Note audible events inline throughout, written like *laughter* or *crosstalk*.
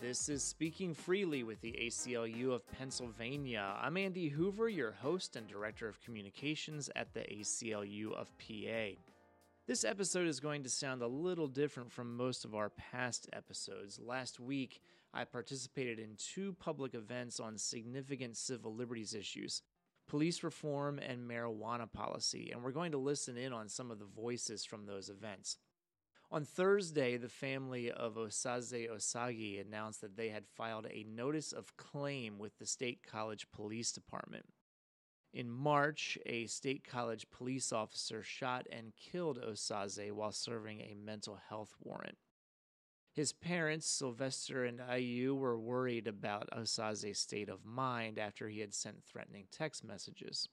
This is Speaking Freely with the ACLU of Pennsylvania. I'm Andy Hoover, your host and Director of Communications at the ACLU of PA. This episode is going to sound a little different from most of our past episodes. Last week, I participated in two public events on significant civil liberties issues police reform and marijuana policy, and we're going to listen in on some of the voices from those events. On Thursday, the family of Osaze Osagie announced that they had filed a notice of claim with the State College Police Department. In March, a State College police officer shot and killed Osaze while serving a mental health warrant. His parents, Sylvester and Ayu, were worried about Osaze's state of mind after he had sent threatening text messages.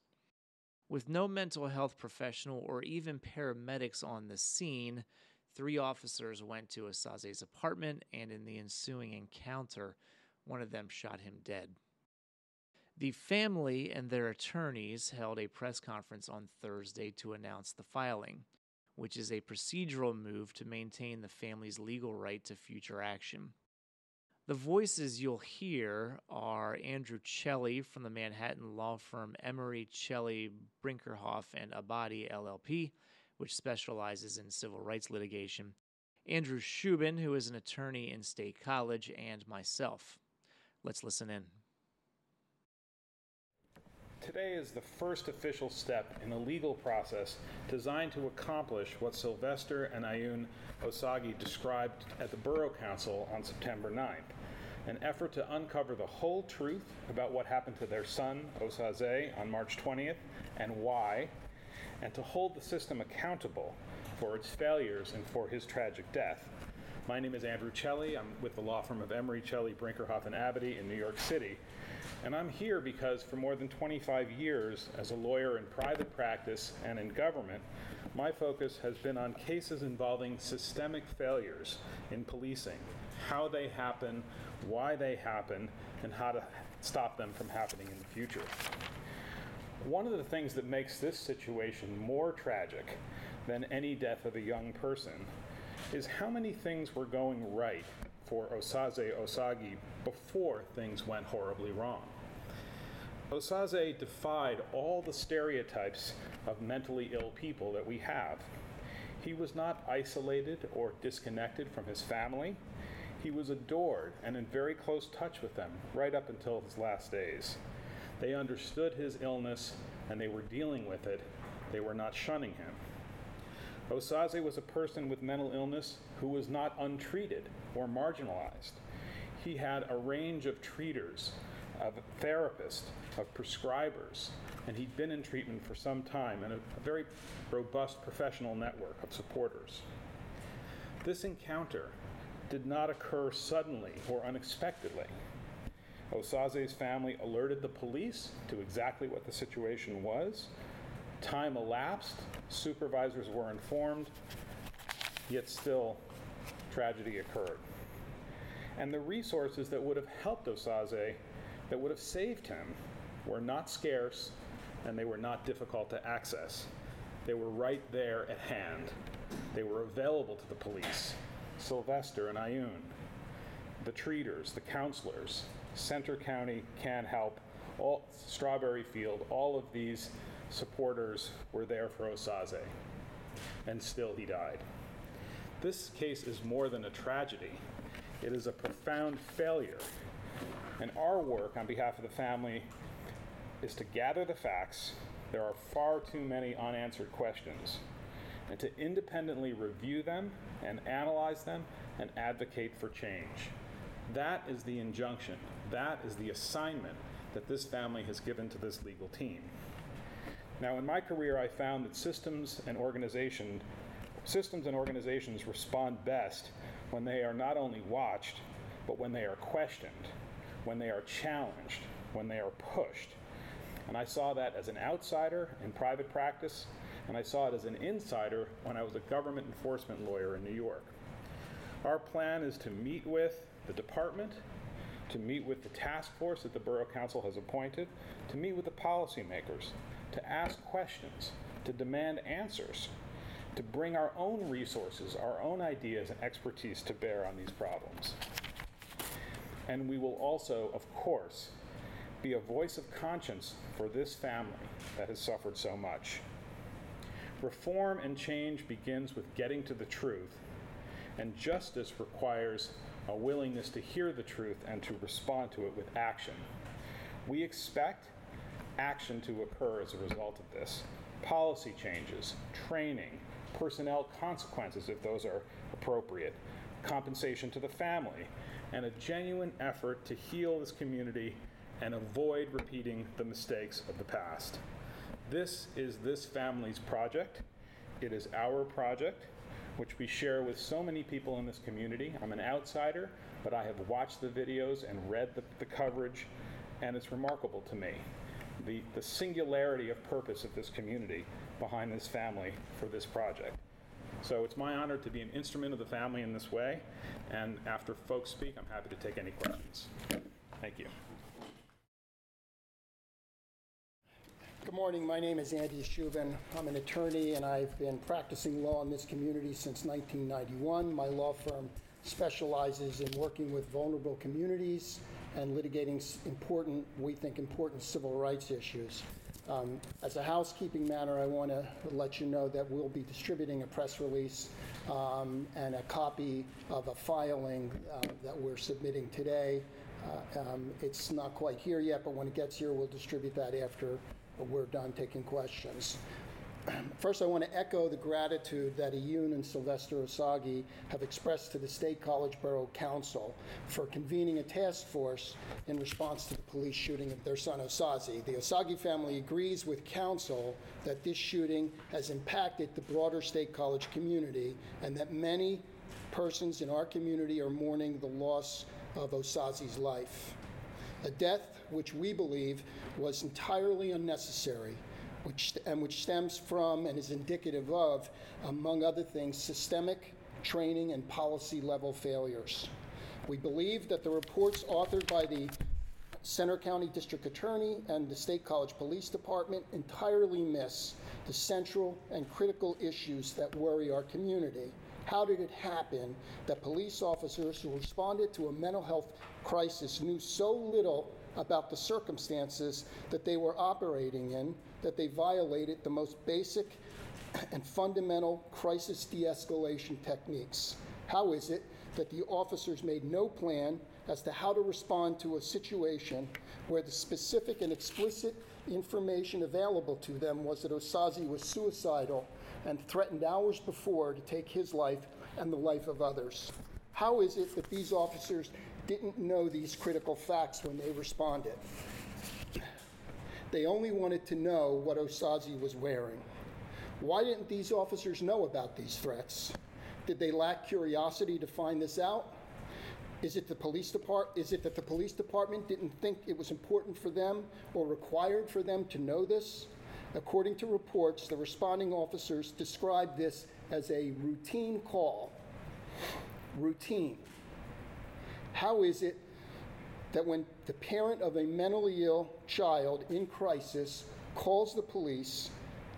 With no mental health professional or even paramedics on the scene, Three officers went to Osaze's apartment, and in the ensuing encounter, one of them shot him dead. The family and their attorneys held a press conference on Thursday to announce the filing, which is a procedural move to maintain the family's legal right to future action. The voices you'll hear are Andrew Celli from the Manhattan law firm Emery, Celli, Brinckerhoff, and Abady LLP, which specializes in civil rights litigation, Andrew Shubin, who is an attorney in State College, and myself. Let's listen in. Today is the first official step in a legal process designed to accomplish what Sylvester and Iyun Osagie described at the Borough Council on September 9th an effort to uncover the whole truth about what happened to their son, Osaze, on March 20th and why, and to hold the system accountable for its failures and for his tragic death. My name is Andrew Celli. I'm with the law firm of Emery, Celli, Brinckerhoff, and Abady in New York City. And I'm here because for more than 25 years, as a lawyer in private practice and in government, my focus has been on cases involving systemic failures in policing, how they happen, why they happen, and how to stop them from happening in the future. One of the things that makes this situation more tragic than any death of a young person is how many things were going right for Osaze Osagie before things went horribly wrong. Osaze defied all the stereotypes of mentally ill people that we have. He was not isolated or disconnected from his family. He was adored and in very close touch with them right up until his last days. They understood his illness and they were dealing with it. They were not shunning him. Osaze was a person with mental illness who was not untreated or marginalized. He had a range of treaters, of therapists, of prescribers, and he'd been in treatment for some time and a, a very robust professional network of supporters. This encounter did not occur suddenly or unexpectedly. Osaze's family alerted the police to exactly what the situation was. Time elapsed, supervisors were informed, yet still tragedy occurred. And the resources that would have helped Osaze, that would have saved him, were not scarce and they were not difficult to access. They were right there at hand. They were available to the police. Sylvester and Iyun, the treaters, the counselors, Centre County can help, all, Strawberry Field, all of these supporters were there for Osaze, and still he died. This case is more than a tragedy, it is a profound failure. And our work on behalf of the family is to gather the facts. There are far too many unanswered questions. And to independently review them and analyze them and advocate for change. That is the injunction. That is the assignment that this family has given to this legal team. Now, in my career, I found that systems and organization, systems and organizations respond best when they are not only watched, but when they are questioned, when they are challenged, when they are pushed. And I saw that as an outsider in private practice, and I saw it as an insider when I was a government enforcement lawyer in New York. Our plan is to meet with the department, to meet with the task force that the Borough Council has appointed, to meet with the policymakers, to ask questions, to demand answers, to bring our own resources, our own ideas and expertise to bear on these problems. And we will also, of course, be a voice of conscience for this family that has suffered so much. Reform and change begins with getting to the truth, and justice requires a willingness to hear the truth and to respond to it with action. We expect action to occur as a result of this policy changes, training, personnel consequences if those are appropriate, compensation to the family, and a genuine effort to heal this community and avoid repeating the mistakes of the past. This is this family's project. It is our project, which we share with so many people in this community. I'm an outsider, but I have watched the videos and read the, the coverage, and it's remarkable to me the, the singularity of purpose of this community behind this family for this project. So it's my honor to be an instrument of the family in this way, and after folks speak, I'm happy to take any questions. Thank you. Good morning. My name is Andy Shubin. I'm an attorney and I've been practicing law in this community since 1991. My law firm specializes in working with vulnerable communities and litigating important, we think, important civil rights issues. Um, as a housekeeping matter, I want to let you know that we'll be distributing a press release um, and a copy of a filing uh, that we're submitting today. Uh, um, it's not quite here yet, but when it gets here, we'll distribute that after we're done taking questions. *clears throat* First, I want to echo the gratitude that Iyun and Sylvester Osagie have expressed to the State College Borough Council for convening a task force in response to the police shooting of their son Osagie. The Osagie family agrees with council that this shooting has impacted the broader State College community and that many persons in our community are mourning the loss of Osagie's life. A death which we believe was entirely unnecessary, which, and which stems from and is indicative of, among other things, systemic training and policy level failures. We believe that the reports authored by the Centre County District Attorney and the State College Police Department entirely miss the central and critical issues that worry our community. How did it happen that police officers who responded to a mental health crisis knew so little about the circumstances that they were operating in that they violated the most basic and fundamental crisis de escalation techniques. How is it that the officers made no plan as to how to respond to a situation where the specific and explicit information available to them was that Osagie was suicidal and threatened hours before to take his life and the life of others? How is it that these officers didn't know these critical facts when they responded. They only wanted to know what Osagie was wearing. Why didn't these officers know about these threats? Did they lack curiosity to find this out? Is it the police depart is it that the police department didn't think it was important for them or required for them to know this? According to reports, the responding officers described this as a routine call. Routine. How is it that when the parent of a mentally ill child in crisis calls the police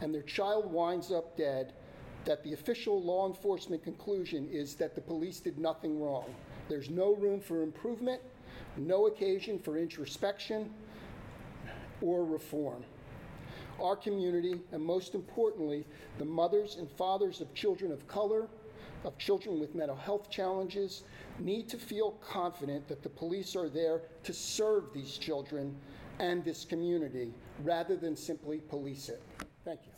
and their child winds up dead, that the official law enforcement conclusion is that the police did nothing wrong? There's no room for improvement, no occasion for introspection or reform. Our community, and most importantly, the mothers and fathers of children of color, of children with mental health challenges, need to feel confident that the police are there to serve these children and this community rather than simply police it. Thank you.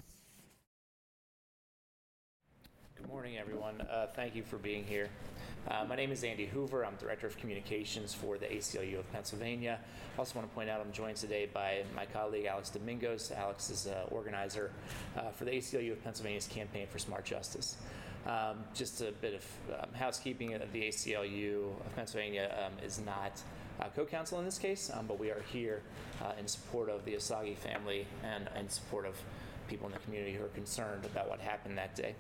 Good morning, everyone. Uh, thank you for being here. Uh, my name is Andy Hoover. I'm Director of Communications for the ACLU of Pennsylvania. I also want to point out I'm joined today by my colleague Alex Domingos. Alex is an organizer uh, for the ACLU of Pennsylvania's Campaign for Smart Justice. Um, just a bit of um, housekeeping. The ACLU of Pennsylvania um, is not uh, co-counsel in this case, um, but we are here uh, in support of the Osagie family and in support of people in the community who are concerned about what happened that day.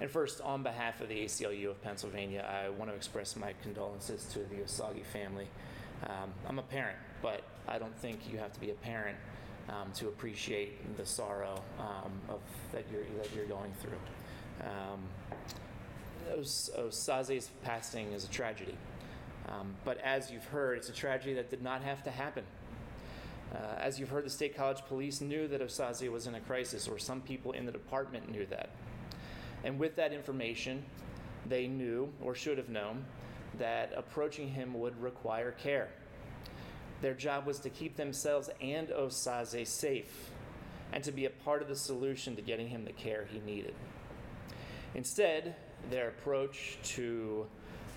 And first, on behalf of the ACLU of Pennsylvania, I want to express my condolences to the Osagie family. Um, I'm a parent, but I don't think you have to be a parent um, to appreciate the sorrow um, of that you're that you're going through. Um, Os- Osagie's passing is a tragedy. Um, but as you've heard, it's a tragedy that did not have to happen. Uh, as you've heard, the State College Police knew that Osaze was in a crisis, or some people in the department knew that. And with that information, they knew, or should have known, that approaching him would require care. Their job was to keep themselves and Osaze safe and to be a part of the solution to getting him the care he needed. Instead, their approach to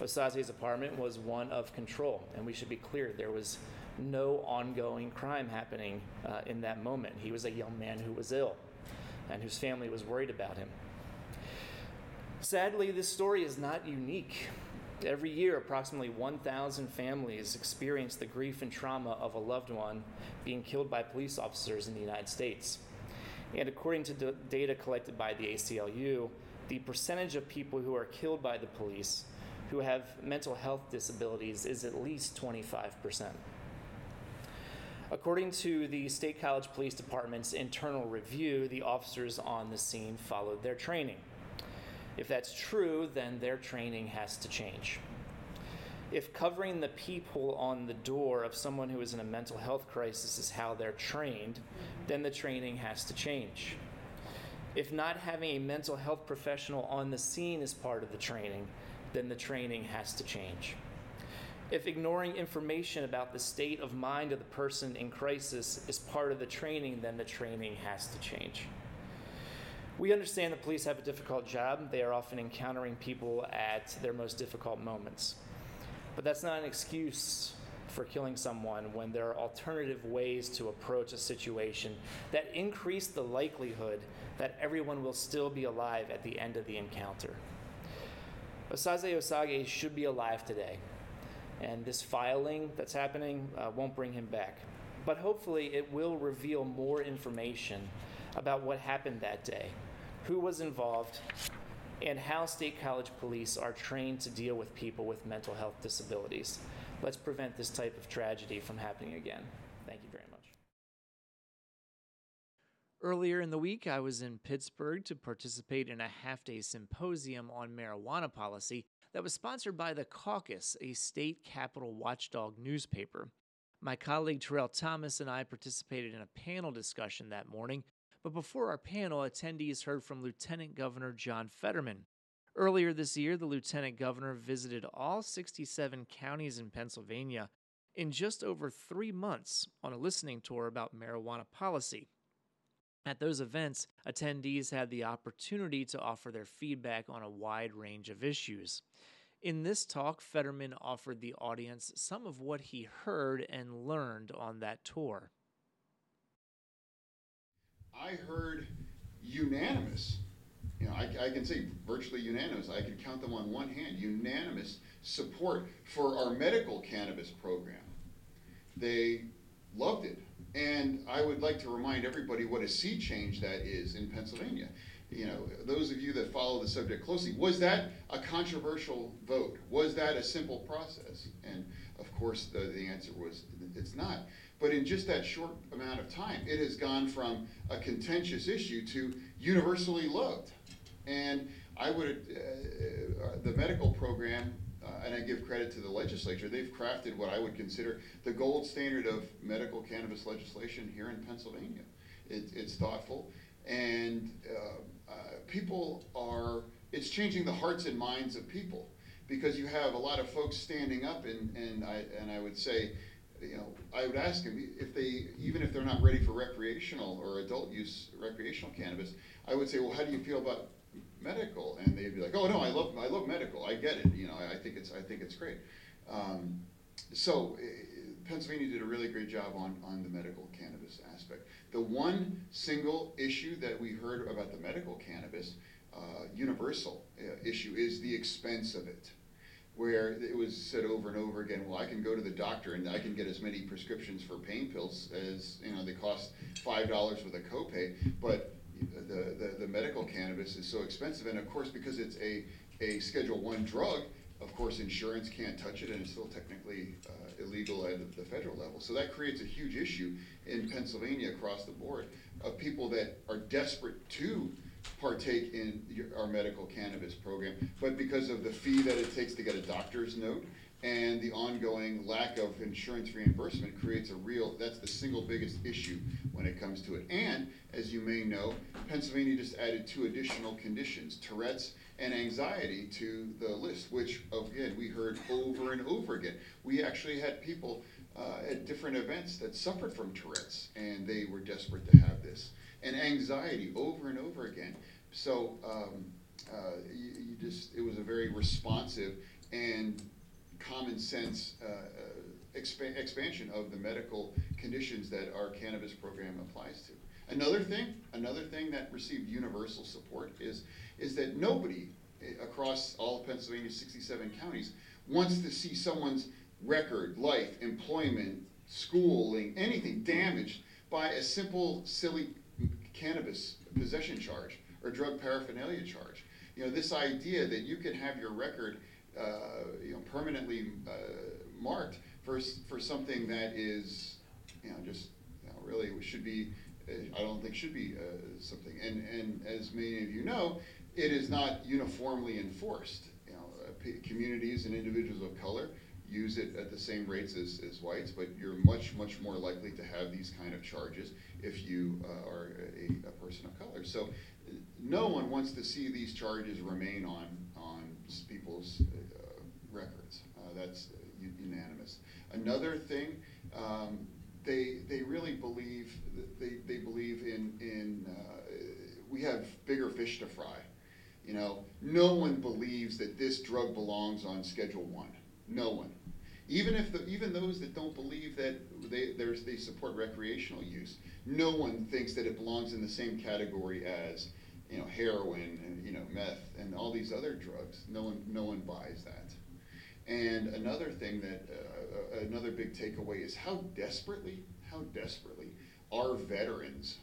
Osaze's apartment was one of control, and we should be clear there was no ongoing crime happening uh, in that moment. He was a young man who was ill and whose family was worried about him. Sadly, this story is not unique. Every year, approximately 1,000 families experience the grief and trauma of a loved one being killed by police officers in the United States. And according to d- data collected by the ACLU, the percentage of people who are killed by the police who have mental health disabilities is at least 25%. According to the State College Police Department's internal review, the officers on the scene followed their training. If that's true, then their training has to change. If covering the peephole on the door of someone who is in a mental health crisis is how they're trained, then the training has to change. If not having a mental health professional on the scene is part of the training, then the training has to change. If ignoring information about the state of mind of the person in crisis is part of the training, then the training has to change. We understand the police have a difficult job. They are often encountering people at their most difficult moments. But that's not an excuse for killing someone when there are alternative ways to approach a situation that increase the likelihood that everyone will still be alive at the end of the encounter. Osaze Osagie should be alive today, and this filing that's happening uh, won't bring him back. But hopefully, it will reveal more information about what happened that day who was involved, and how State College police are trained to deal with people with mental health disabilities. Let's prevent this type of tragedy from happening again. Thank you very much. Earlier in the week, I was in Pittsburgh to participate in a half day symposium on marijuana policy that was sponsored by the Caucus, a state capital watchdog newspaper. My colleague Terrell Thomas and I participated in a panel discussion that morning but before our panel, attendees heard from Lieutenant Governor John Fetterman. Earlier this year, the Lieutenant Governor visited all 67 counties in Pennsylvania in just over three months on a listening tour about marijuana policy. At those events, attendees had the opportunity to offer their feedback on a wide range of issues. In this talk, Fetterman offered the audience some of what he heard and learned on that tour. I heard unanimous, you know, I, I, can say virtually unanimous, I can count them on one hand, unanimous support for our medical cannabis program. They loved it. And I would like to remind everybody what a sea change that is in Pennsylvania. You know, those of you that follow the subject closely, was that a controversial vote? Was that a simple process? And of course, the, the answer was it's not. But in just that short amount of time, it has gone from a contentious issue to universally loved. And I would, uh, uh, the medical program, uh, and I give credit to the legislature, they've crafted what I would consider the gold standard of medical cannabis legislation here in Pennsylvania. It, it's thoughtful, and uh, uh, people are, it's changing the hearts and minds of people because you have a lot of folks standing up, and, and, I, and I would say, you know, I would ask them if they, even if they're not ready for recreational or adult use recreational cannabis, I would say, well, how do you feel about medical? And they'd be like, oh no, I love, I love medical. I get it. You know, I, I think it's, I think it's great. Um, so uh, Pennsylvania did a really great job on, on the medical cannabis aspect. The one single issue that we heard about the medical cannabis, uh, universal uh, issue, is the expense of it where it was said over and over again, well, I can go to the doctor and I can get as many prescriptions for pain pills as, you know, they cost $5 with a copay, but the, the, the medical cannabis is so expensive. And of course, because it's a, a Schedule One drug, of course, insurance can't touch it and it's still technically uh, illegal at the federal level. So that creates a huge issue in Pennsylvania across the board of people that are desperate to partake in your, our medical cannabis program, but because of the fee that it takes to get a doctor's note, and the ongoing lack of insurance reimbursement creates a real, that's the single biggest issue when it comes to it. And, as you may know, Pennsylvania just added two additional conditions, Tourette's and anxiety to the list, which, again, we heard over and over again. We actually had people uh, at different events that suffered from Tourette's, and they were desperate to have this. And anxiety over and over again. So um, uh, you, you just, it was a very responsive and common sense uh, uh, expa- expansion of the medical conditions that our cannabis program applies to. Another thing, another thing that received universal support is, is that nobody eh, across all of Pennsylvania's 67 counties wants to see someone's record, life, employment, schooling, anything damaged by a simple, silly cannabis possession charge or drug paraphernalia charge. You know, this idea that you can have your record uh, you know, permanently uh, marked for, for something that is, you know, just you know, really should be, uh, I don't think should be something. And, and as many of you know, it is not uniformly enforced. You know, communities and individuals of color use it at the same rates as, as whites, but you're much, much more likely to have these kind of charges if you uh, are a, a, person of color. So no one wants to see these charges remain on, on people's records. Uh, that's unanimous. Another thing, um, they they really believe they they believe in in uh, we have bigger fish to fry. You know, no one believes that this drug belongs on Schedule One. No one. Even if the, even those that don't believe that they they support recreational use, no one thinks that it belongs in the same category as you know heroin and you know meth and all these other drugs. No one no one buys that. And another thing that, uh, uh, another big takeaway is how desperately, how desperately our veterans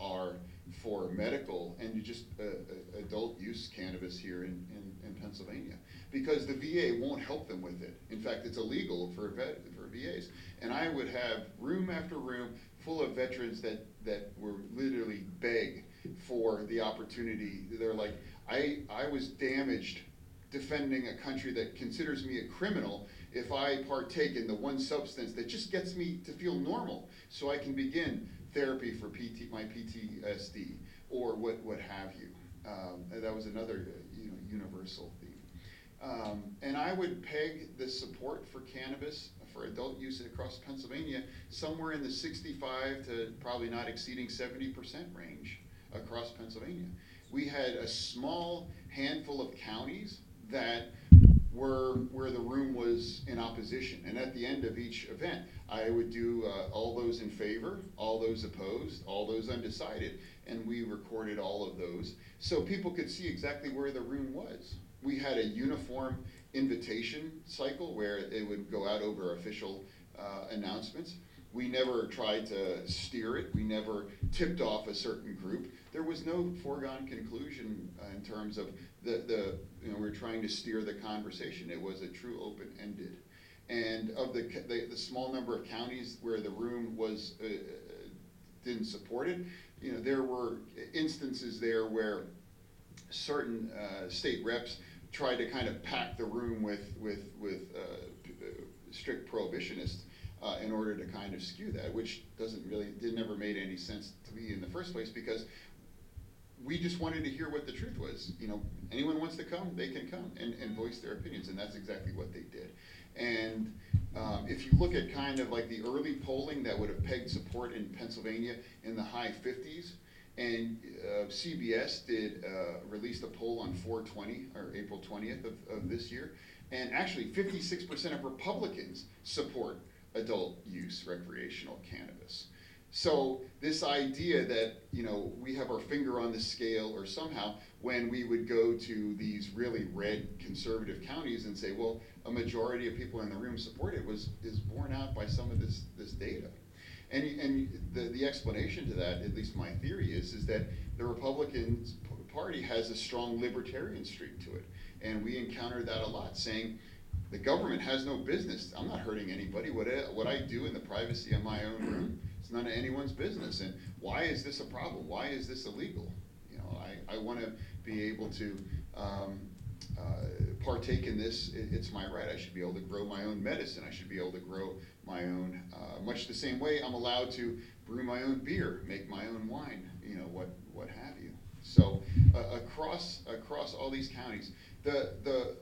are for medical and just uh, uh adult use cannabis here in, in, in, Pennsylvania because the VA won't help them with it. In fact, it's illegal for vet, for VAs. And I would have room after room full of veterans that, that were literally beg for the opportunity. They're like, I, I was damaged defending a country that considers me a criminal if I partake in the one substance that just gets me to feel normal so I can begin therapy for PT, my PTSD or what, what have you. Um, that was another you know, universal. Um, and I would peg the support for cannabis for adult use across Pennsylvania somewhere in the 65 to probably not exceeding 70% range across Pennsylvania. We had a small handful of counties that were where the room was in opposition. And at the end of each event, I would do uh, all those in favor, all those opposed, all those undecided, and we recorded all of those so people could see exactly where the room was. We had a uniform invitation cycle where it would go out over official uh, announcements. We never tried to steer it. We never tipped off a certain group. There was no foregone conclusion uh, in terms of the, the you know, we are trying to steer the conversation. It was a true open-ended. And of the, the, the small number of counties where the room was uh, didn't support it, you know, there were instances there where certain uh, state reps tried to kind of pack the room with with with uh, strict prohibitionists uh, in order to kind of skew that, which doesn't really did never made any sense to me in the first place because we just wanted to hear what the truth was. You know, anyone wants to come, they can come and, and voice their opinions, and that's exactly what they did. And um, if you look at kind of like the early polling that would have pegged support in Pennsylvania in the high 50s, and uh, CBS did uh, released a poll on 420 or April 20th of, of this year, and actually 56% of Republicans support adult use recreational cannabis. So this idea that you know we have our finger on the scale, or somehow when we would go to these really red conservative counties and say, well, a majority of people in the room support it, was is borne out by some of this this data. And, and the, the explanation to that, at least my theory is, is that the Republican Party has a strong libertarian streak to it. And we encounter that a lot, saying the government has no business. I'm not hurting anybody. What I, what I do in the privacy of my own room it's none of anyone's business. And why is this a problem? Why is this illegal? You know, I, I want to be able to um, uh, partake in this, it, it's my right. I should be able to grow my own medicine. I should be able to grow my own, uh, much the same way I'm allowed to brew my own beer, make my own wine, you know, what, what have you. So uh, across, across all these counties, the, the,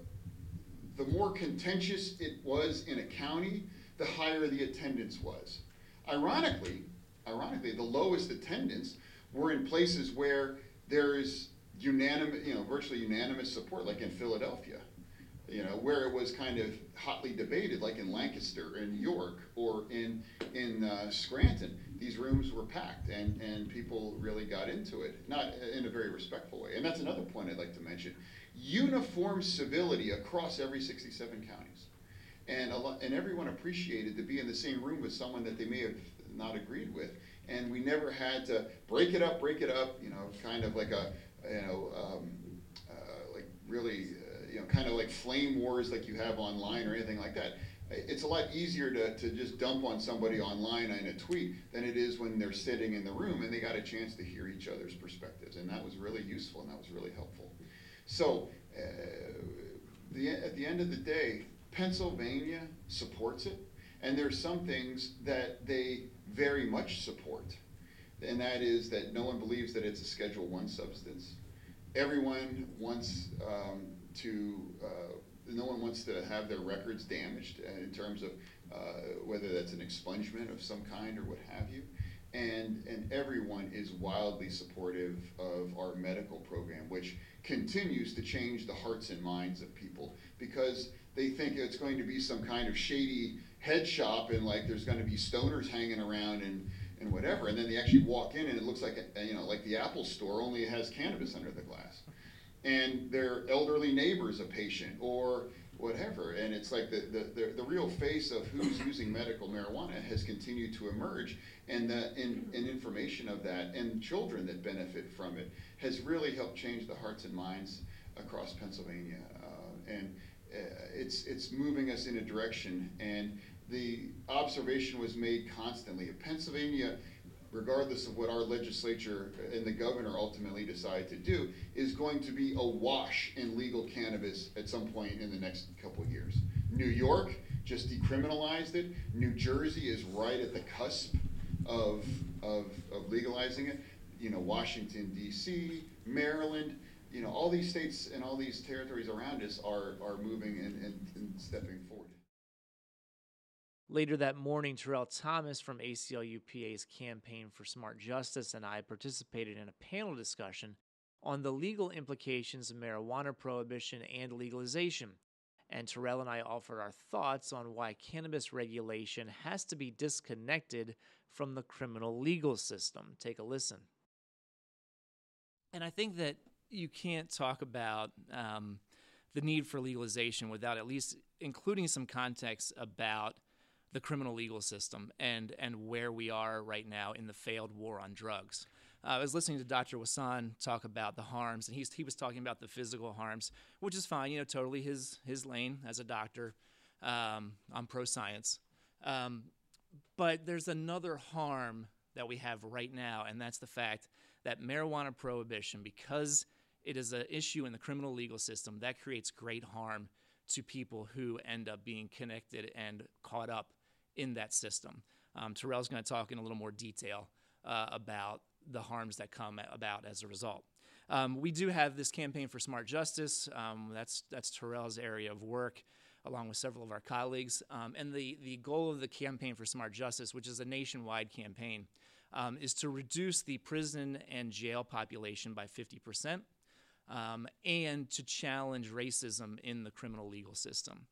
the more contentious it was in a county, the higher the attendance was. Ironically, ironically, the lowest attendance were in places where there is unanimous, you know, virtually unanimous support, like in Philadelphia, you know, where it was kind of hotly debated, like in Lancaster, in York, or in in uh, Scranton. These rooms were packed, and and people really got into it, not in a very respectful way. And that's another point I'd like to mention: uniform civility across every 67 counties, and a lot, and everyone appreciated to be in the same room with someone that they may have not agreed with and we never had to break it up, break it up, you know, kind of like a, you know, um, uh, like really, uh, you know, kind of like flame wars like you have online or anything like that. It's a lot easier to, to just dump on somebody online in a tweet than it is when they're sitting in the room and they got a chance to hear each other's perspectives. And that was really useful and that was really helpful. So, uh, the, at the end of the day, Pennsylvania supports it, and there's some things that they very much support, and that is that no one believes that it's a Schedule One substance. Everyone wants um, to, uh, no one wants to have their records damaged uh, in terms of uh, whether that's an expungement of some kind or what have you. And, and everyone is wildly supportive of our medical program, which continues to change the hearts and minds of people because they think it's going to be some kind of shady head shop and like there's going to be stoners hanging around and and whatever and then they actually walk in and it looks like a, you know like the apple store only has cannabis under the glass and their elderly neighbor's a patient or whatever. And it's like the, the, the, the, real face of who's *laughs* using medical marijuana has continued to emerge. And the in, in information of that and children that benefit from it has really helped change the hearts and minds across pennsylvania. Uh, and uh, it's it's moving us in a direction. And the observation was made constantly. Pennsylvania, regardless of what our legislature and the governor ultimately decide to do, is going to be awash in legal cannabis at some point in the next couple of years. New York just decriminalized it. New Jersey is right at the cusp of, of, of legalizing it. You know, Washington, D.C., Maryland, you know, all these states and all these territories around us are, are moving and, and, and stepping forward. Later that morning, Terrell Thomas from ACLU PA's Campaign for Smart Justice and I participated in a panel discussion on the legal implications of marijuana prohibition and legalization. And Terrell and I offered our thoughts on why cannabis regulation has to be disconnected from the criminal legal system. Take a listen. And I think that you can't talk about um, the need for legalization without at least including some context about the criminal legal system and and where we are right now in the failed war on drugs. Uh, I was listening to Dr. Wasson talk about the harms, and he's, he was talking about the physical harms, which is fine, you know, totally his his lane as a doctor. Um, I'm pro science, um, but there's another harm that we have right now, and that's the fact that marijuana prohibition, because it is an issue in the criminal legal system, that creates great harm to people who end up being connected and caught up in that system. Um, Terrell's going to talk in a little more detail uh, about the harms that come about as a result. Um, we do have this campaign for smart justice. Um, that's that's Terrell's area of work, along with several of our colleagues. Um, and the the goal of the campaign for smart justice, which is a nationwide campaign, um, is to reduce the prison and jail population by 50 percent, um, and to challenge racism in the criminal legal system.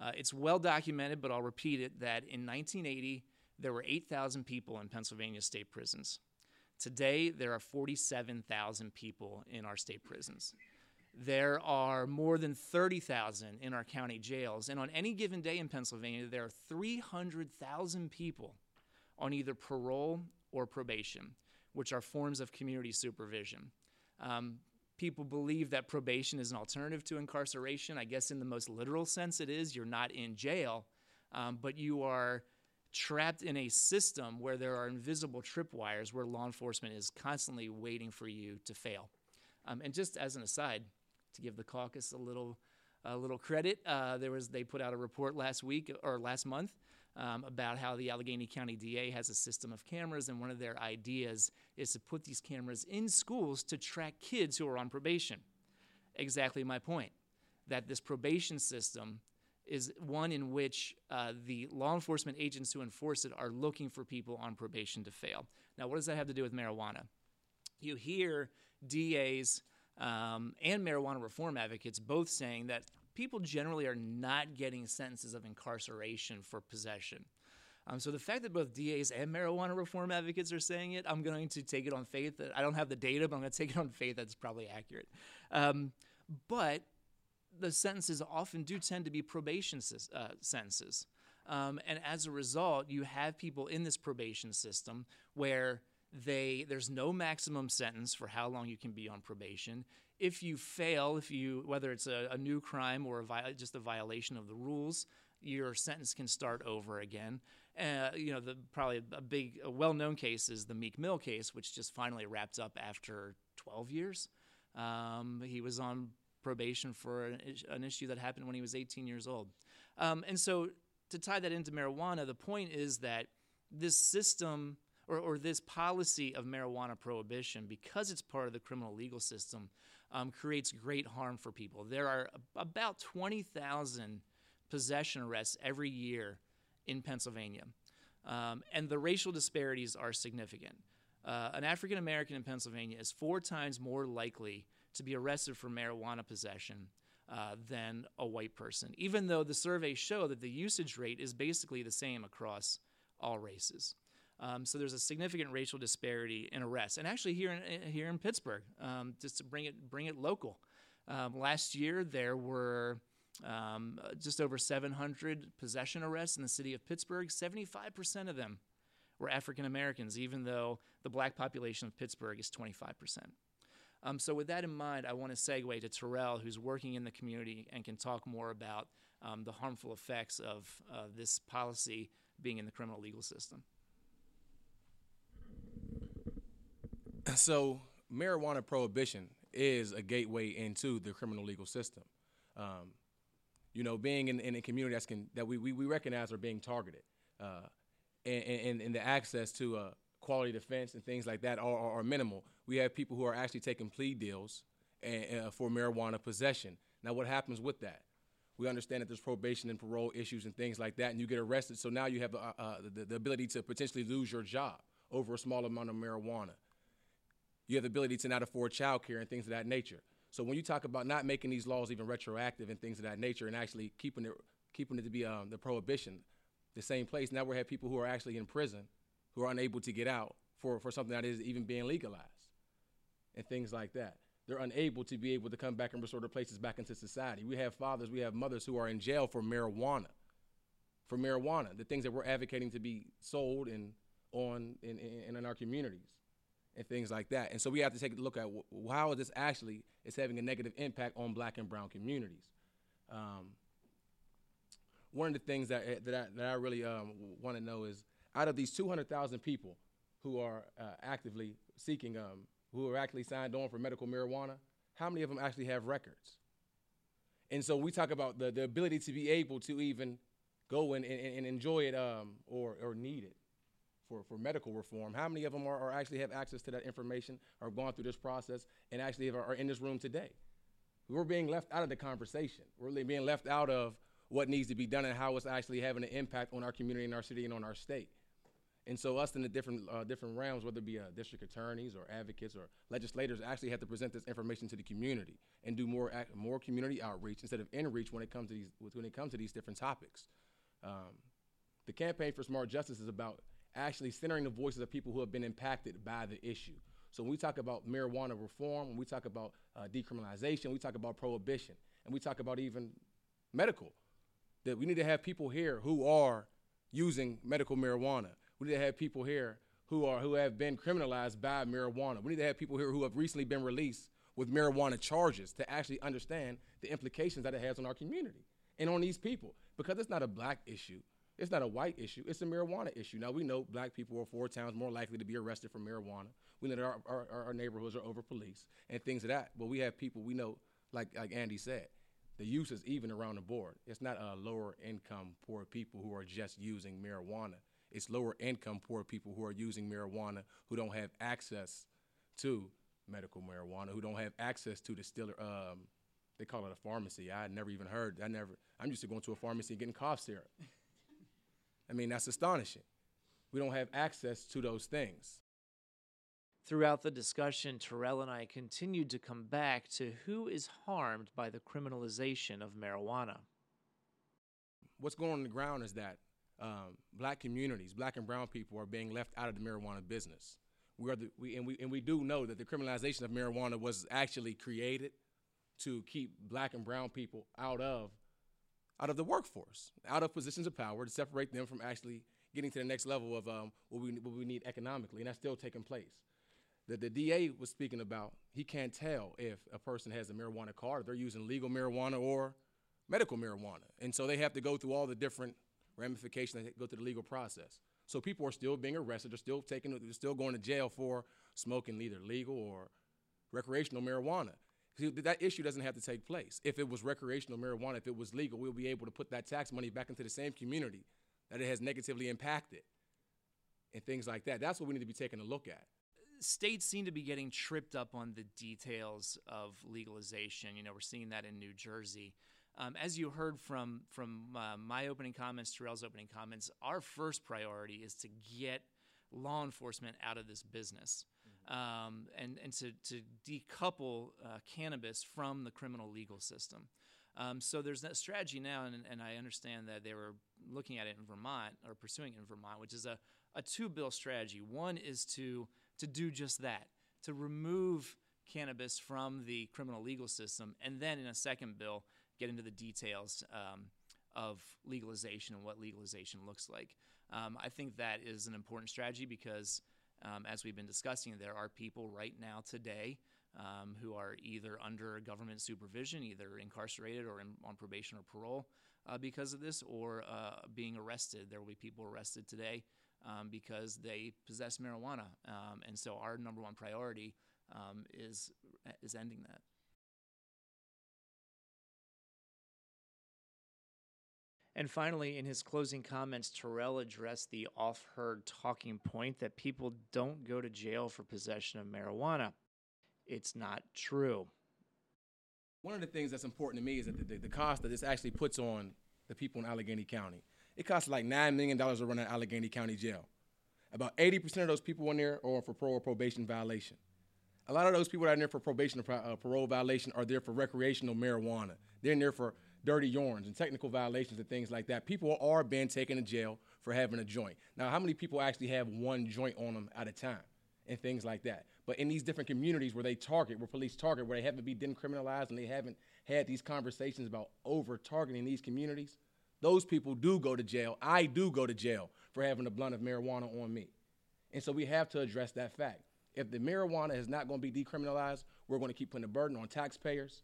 Uh, it's well documented, but I'll repeat it that in 1980, there were 8,000 people in Pennsylvania state prisons. Today, there are 47,000 people in our state prisons. There are more than 30,000 in our county jails. And on any given day in Pennsylvania, there are 300,000 people on either parole or probation, which are forms of community supervision. Um, people believe that probation is an alternative to incarceration. I guess in the most literal sense, it is. You're not in jail, um, but you are trapped in a system where there are invisible tripwires where law enforcement is constantly waiting for you to fail. Um, and just as an aside, to give the caucus a little a little credit. Uh, there was they put out a report last week or last month um, about how the Allegheny County DA has a system of cameras, and one of their ideas is to put these cameras in schools to track kids who are on probation. Exactly my point. That this probation system is one in which uh, the law enforcement agents who enforce it are looking for people on probation to fail. Now, what does that have to do with marijuana? You hear DAs um, and marijuana reform advocates both saying that people generally are not getting sentences of incarceration for possession. Um, so the fact that both DAs and marijuana reform advocates are saying it, I'm going to take it on faith. That I don't have the data, but I'm going to take it on faith that's probably accurate. Um, but the sentences often do tend to be probation uh, sentences. Um, and as a result, you have people in this probation system where they there's no maximum sentence for how long you can be on probation. If you fail, if you whether it's a, a new crime or a just a violation of the rules, your sentence can start over again. Uh, you know, the probably a big, a well-known case is the Meek Mill case, which just finally wrapped up after 12 years. Um, he was on probation for an, an, issue that happened when he was 18 years old. Um, and so, to tie that into marijuana, the point is that this system or, or this policy of marijuana prohibition, because it's part of the criminal legal system, um, creates great harm for people. There are about 20,000 possession arrests every year in Pennsylvania, um, and the racial disparities are significant. Uh, an African American in Pennsylvania is four times more likely to be arrested for marijuana possession uh, than a white person, even though the surveys show that the usage rate is basically the same across all races. Um, so there's a significant racial disparity in arrests, and actually here in here in Pittsburgh, um, just to bring it bring it local. Um, last year there were um, just over 700 possession arrests in the city of Pittsburgh. 75% of them were African Americans, even though the black population of Pittsburgh is 25%. Um, so, with that in mind, I want to segue to Terrell, who's working in the community and can talk more about um, the harmful effects of uh, this policy being in the criminal legal system. So, marijuana prohibition is a gateway into the criminal legal system. Um, you know, being in, in a community that's can, that we, we, we recognize are being targeted, uh, and, and, and, the access to uh, quality defense and things like that are, are, are, minimal. We have people who are actually taking plea deals and, uh, for marijuana possession. Now, what happens with that? We understand that there's probation and parole issues and things like that, and you get arrested. So now you have uh, uh, the, the ability to potentially lose your job over a small amount of marijuana you have the ability to not afford childcare and things of that nature. So when you talk about not making these laws even retroactive and things of that nature, and actually keeping it keeping it to be um, the prohibition, the same place. Now we have people who are actually in prison who are unable to get out for, for something that is even being legalized and things like that. They're unable to be able to come back and restore their places back into society. We have fathers, we have mothers who are in jail for marijuana. For marijuana, the things that we're advocating to be sold and on in, in, in our communities and things like that. And so we have to take a look at how this actually is having a negative impact on black and brown communities. Um, one of the things that, eh, that, I, that I really um, want to know is out of these 200,000 people who are uh, actively seeking, um, who are actually signed on for medical marijuana, how many of them actually have records? And so we talk about the, the ability to be able to even go and, and, and enjoy it um, or, or need it for, for medical reform, how many of them are, are actually have access to that information, are going through this process, and actually are, are in this room today? We're being left out of the conversation. We're being left out of what needs to be done and how it's actually having an impact on our community and our city and on our state. And so us in the different uh, different realms, whether it be uh, district attorneys or advocates or legislators, actually have to present this information to the community and do more more community outreach instead of in-reach when it comes to these when it comes to these different topics. Um, the campaign for smart justice is about actually centering the voices of people who have been impacted by the issue. So when we talk about marijuana reform, when we talk about uh, decriminalization, we talk about prohibition, and we talk about even medical, that we need to have people here who are using medical marijuana. We need to have people here who are who have been criminalized by marijuana. We need to have people here who have recently been released with marijuana charges to actually understand the implications that it has on our community and on these people because it's not a black issue. It's not a white issue. It's a marijuana issue. Now we know black people are four times more likely to be arrested for marijuana. We know that our, our, our neighborhoods are over policed and things of that. But we have people we know, like like Andy said, the use is even around the board. It's not uh, lower income poor people who are just using marijuana. It's lower income poor people who are using marijuana who don't have access to medical marijuana, who don't have access to distiller. Um, they call it a pharmacy. I never even heard. I never. I'm used to going to a pharmacy and getting cough syrup. I mean, that's astonishing. We don't have access to those things. Throughout the discussion, Terrell and I continued to come back to who is harmed by the criminalization of marijuana. What's going on the ground is that um, black communities, black and brown people, are being left out of the marijuana business. We are the, we, and, we, and we do know that the criminalization of marijuana was actually created to keep black and brown people out of out of the workforce, out of positions of power, to separate them from actually getting to the next level of um, what, we, what we need economically, and that's still taking place that the DA was speaking about, he can't tell if a person has a marijuana card, they're using legal marijuana or medical marijuana. And so they have to go through all the different ramifications that go through the legal process. So people are still being arrested, they're still taking they're still going to jail for smoking either legal or recreational marijuana. That issue doesn't have to take place. If it was recreational marijuana, if it was legal, we'll be able to put that tax money back into the same community that it has negatively impacted and things like that. That's what we need to be taking a look at states seem to be getting tripped up on the details of legalization. You know, we're seeing that in New Jersey. Um, as you heard from from uh, my opening comments, Terrell's opening comments, our first priority is to get law enforcement out of this business. Um, and and to to decouple uh, cannabis from the criminal legal system. Um, so there's that strategy now, and, and I understand that they were looking at it in Vermont or pursuing it in Vermont, which is a, a two bill strategy. One is to to do just that, to remove cannabis from the criminal legal system, and then in a second bill, get into the details um, of legalization and what legalization looks like. Um, I think that is an important strategy because, um, as we've been discussing, there are people right now today um, who are either under government supervision, either incarcerated or in, on probation or parole uh, because of this, or uh, being arrested. There will be people arrested today um, because they possess marijuana. Um, and so our number one priority um, is, is ending that. And finally, in his closing comments, Terrell addressed the oft heard talking point that people don't go to jail for possession of marijuana. It's not true. One of the things that's important to me is that the, the cost that this actually puts on the people in Allegheny County. It costs like $9 million to run an Allegheny County jail. About 80% of those people in there are for parole or probation violation. A lot of those people that are in there for probation or uh, parole violation are there for recreational marijuana. They're in there for dirty yarns and technical violations and things like that. People are being taken to jail for having a joint. Now, how many people actually have one joint on them at a time and things like that? But in these different communities where they target, where police target, where they haven't been decriminalized and they haven't had these conversations about over targeting these communities, those people do go to jail. I do go to jail for having a blunt of marijuana on me. And so we have to address that fact. If the marijuana is not going to be decriminalized, we're going to keep putting the burden on taxpayers,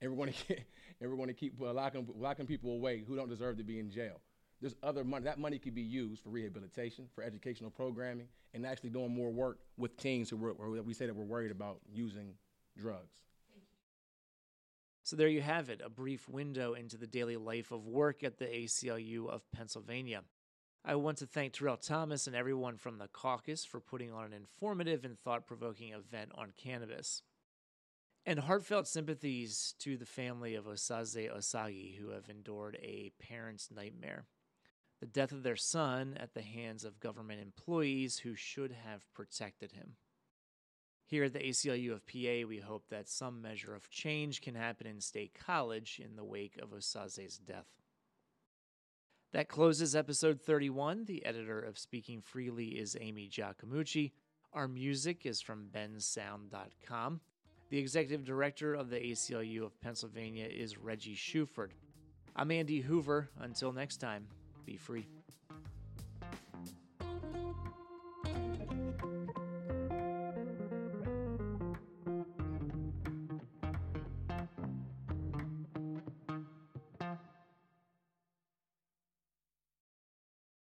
and we're going to and we're going to keep *laughs* uh, locking, locking people away who don't deserve to be in jail. There's other money. That money could be used for rehabilitation, for educational programming, and actually doing more work with teens who we say that we're worried about using drugs. So there you have it, a brief window into the daily life of work at the ACLU of Pennsylvania. I want to thank Terrell Thomas and everyone from the caucus for putting on an informative and thought provoking event on cannabis. And heartfelt sympathies to the family of Osaze Osagie, who have endured a parent's nightmare. The death of their son at the hands of government employees who should have protected him. Here at the ACLU of PA, we hope that some measure of change can happen in State College in the wake of Osaze's death. That closes episode 31. The editor of Speaking Freely is Amy Giacomucci. Our music is from bensound.com. The executive director of the ACLU of Pennsylvania is Reggie Shuford. I'm Andy Hoover. Until next time, be free.